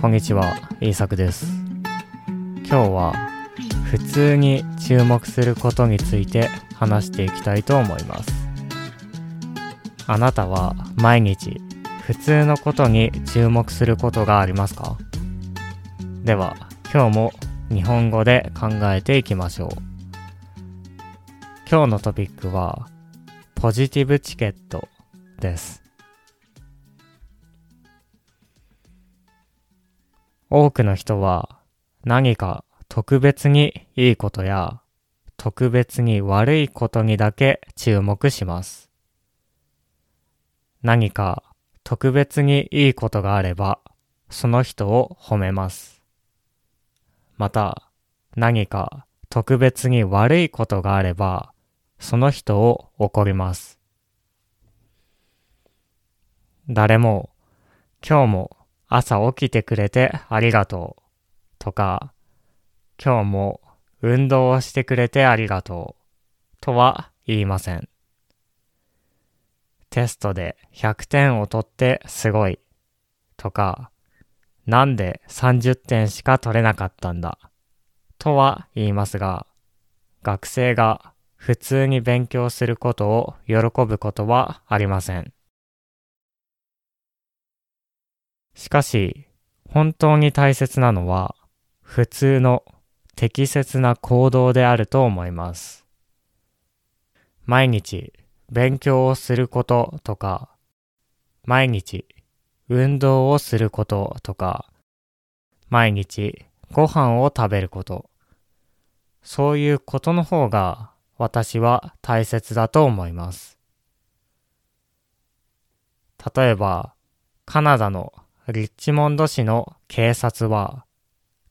こんにちは、イーサクです。今日は普通に注目することについて話していきたいと思います。あなたは毎日普通のことに注目することがありますか？では、今日も日本語で考えていきましょう。今日のトピックはポジティブチケットです。多くの人は何か特別にいいことや特別に悪いことにだけ注目します。何か特別にいいことがあればその人を褒めます。また何か特別に悪いことがあればその人を怒ります。誰も今日も朝起きてくれてありがとうとか今日も運動をしてくれてありがとうとは言いません。テストで100点を取ってすごいとかなんで30点しか取れなかったんだとは言いますが学生が普通に勉強することを喜ぶことはありません。しかし、本当に大切なのは、普通の適切な行動であると思います。毎日勉強をすることとか、毎日運動をすることとか、毎日ご飯を食べること、そういうことの方が私は大切だと思います。例えば、カナダのリッチモンド市の警察は、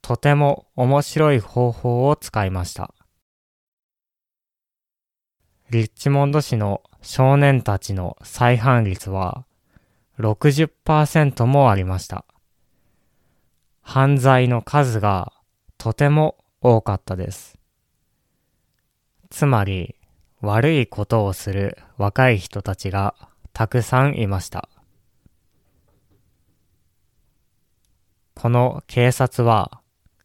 とても面白い方法を使いました。リッチモンド市の少年たちの再犯率は60%もありました。犯罪の数がとても多かったです。つまり、悪いことをする若い人たちがたくさんいました。この警察は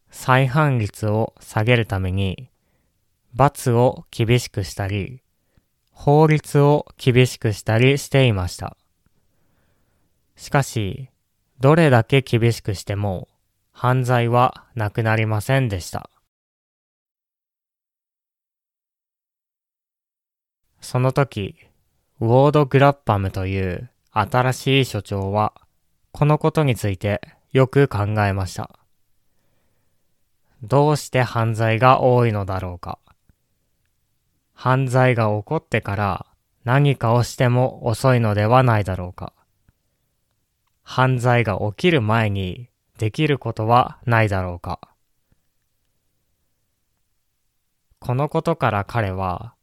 再犯率を下げるために罰を厳しくしたり法律を厳しくしたりしていました。しかし、どれだけ厳しくしても犯罪はなくなりませんでした。その時、ウォード・グラッパムという新しい所長はこのことについてよく考えました。どうして犯罪が多いのだろうか。犯罪が起こってから何かをしても遅いのではないだろうか。犯罪が起きる前にできることはないだろうか。このことから彼は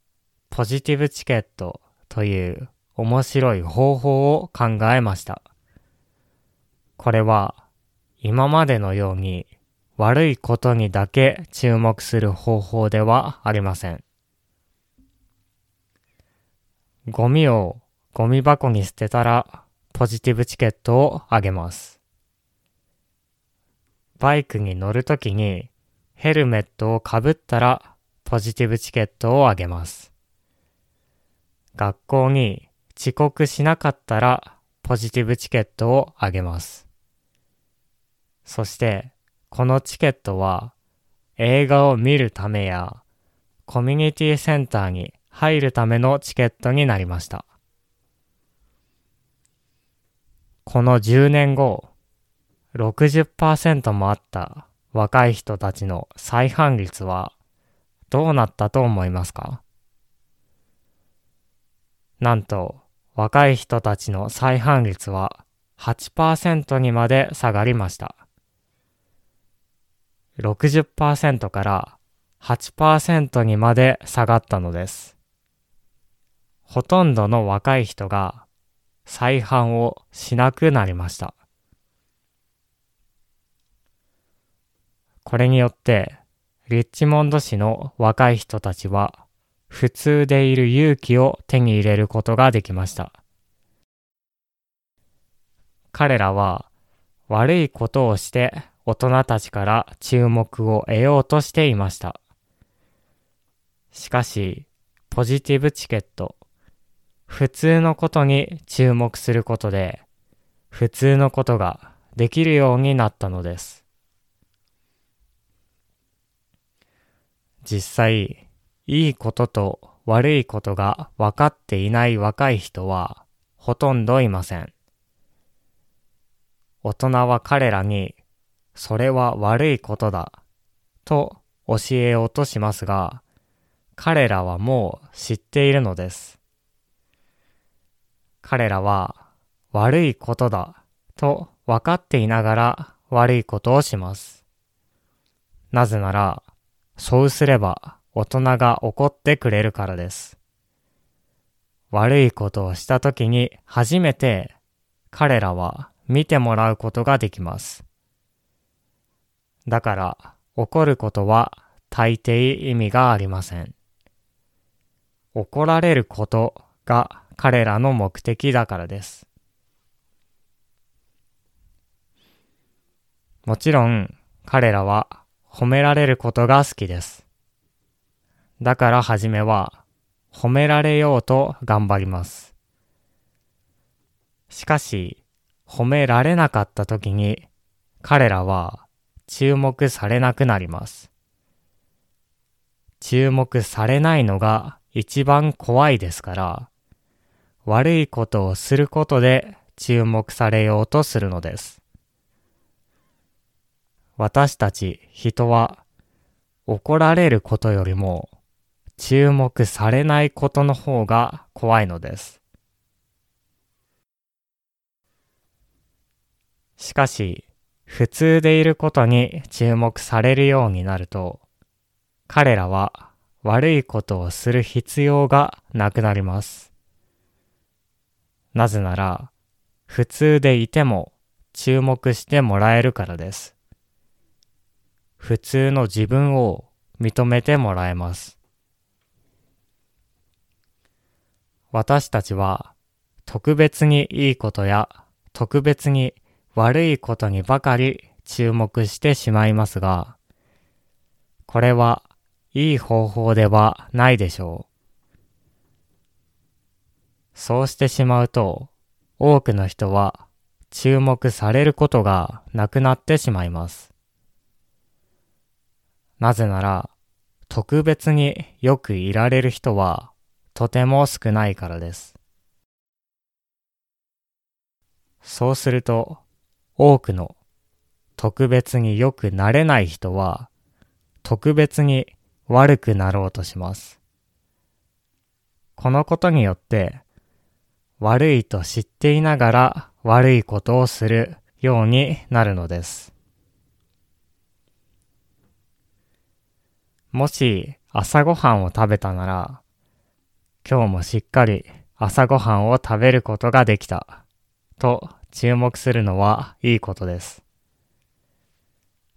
ポジティブチケットという面白い方法を考えました。これは今までのように悪いことにだけ注目する方法ではありません。ゴミをゴミ箱に捨てたらポジティブチケットをあげます。バイクに乗るときにヘルメットをかぶったらポジティブチケットをあげます。学校に遅刻しなかったらポジティブチケットをあげます。そして、このチケットは映画を見るためやコミュニティセンターに入るためのチケットになりました。この10年後、60%もあった若い人たちの再犯率はどうなったと思いますか？なんと若い人たちの再犯率は8%にまで下がりました。60%から8%にまで下がったのです。ほとんどの若い人が再犯をしなくなりました。これによって、リッチモンド市の若い人たちは普通でいる勇気を手に入れることができました。彼らは悪いことをして大人たちから注目を得ようとしていました。しかし、ポジティブチケット、普通のことに注目することで、普通のことができるようになったのです。実際、いいことと悪いことが分かっていない若い人はほとんどいません。大人は彼らに、それは悪いことだ、と教えようとしますが、彼らはもう知っているのです。彼らは悪いことだと分かっていながら悪いことをします。なぜなら、そうすれば大人が怒ってくれるからです。悪いことをしたときに初めて彼らは見てもらうことができます。だから怒ることは大抵意味がありません。怒られることが彼らの目的だからです。もちろん彼らは褒められることが好きです。だからはじめは褒められようと頑張ります。しかし褒められなかった時に彼らは注目されなくなります。注目されないのが一番怖いですから、悪いことをすることで注目されようとするのです。私たち人は怒られることよりも注目されないことの方が怖いのです。しかし、普通でいることに注目されるようになると、彼らは悪いことをする必要がなくなります。なぜなら、普通でいても注目してもらえるからです。普通の自分を認めてもらえます。私たちは特別にいいことや特別に悪いことにばかり注目してしまいますが、これはいい方法ではないでしょう。そうしてしまうと、多くの人は注目されることがなくなってしまいます。なぜなら、特別によくいられる人はとても少ないからです。そうすると、多くの特別によくなれない人は、特別に悪くなろうとします。このことによって、悪いと知っていながら悪いことをするようになるのです。もし朝ごはんを食べたなら、今日もしっかり朝ごはんを食べることができたと注目するのはいいことです。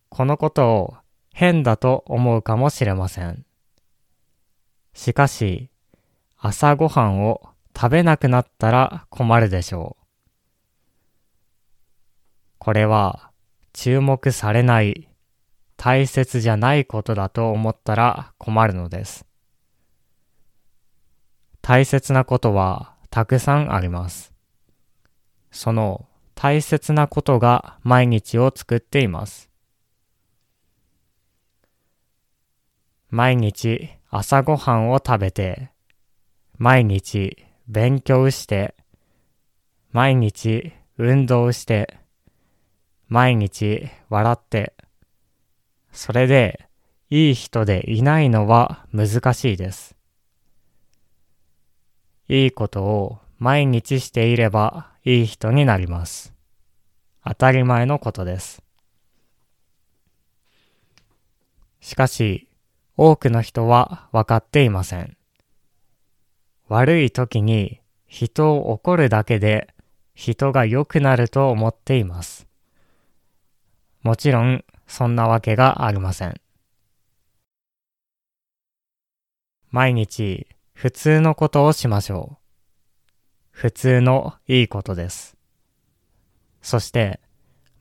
このことを変だと思うかもしれません。しかし、朝ごはんを食べなくなったら困るでしょう。これは注目されない、大切じゃないことだと思ったら困るのです。大切なことはたくさんあります。その大切なことが毎日を作っています。毎日朝ごはんを食べて、毎日勉強して、毎日運動して、毎日笑って、それでいい人でいないのは難しいです。いいことを毎日していればいい人になります。当たり前のことです。しかし、多くの人は分かっていません。悪い時に人を怒るだけで人が良くなると思っています。もちろん、そんなわけがありません。毎日普通のことをしましょう。普通のいいことです。そして、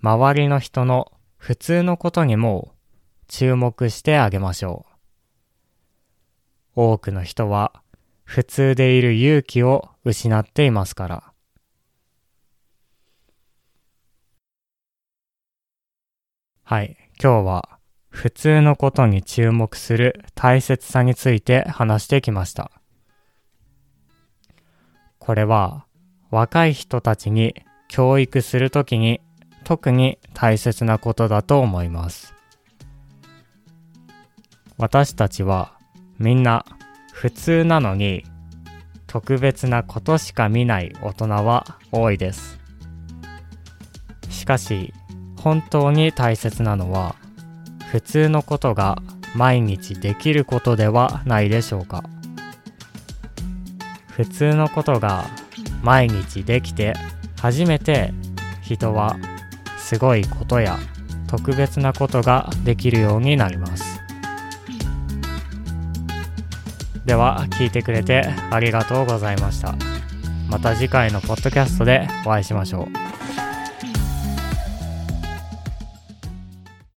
周りの人の普通のことにも注目してあげましょう。多くの人は普通でいる勇気を失っていますから。はい、今日は普通のことに注目する大切さについて話してきました。これは若い人たちに教育するときに特に大切なことだと思います。私たちはみんな普通なのに特別なことしか見ない大人は多いです。しかし本当に大切なのは普通のことが毎日できることではないでしょうか。普通のことが毎日できて初めて人はすごいことや特別なことができるようになります。では聞いてくれてありがとうございました。また次回のポッドキャストでお会いしましょう。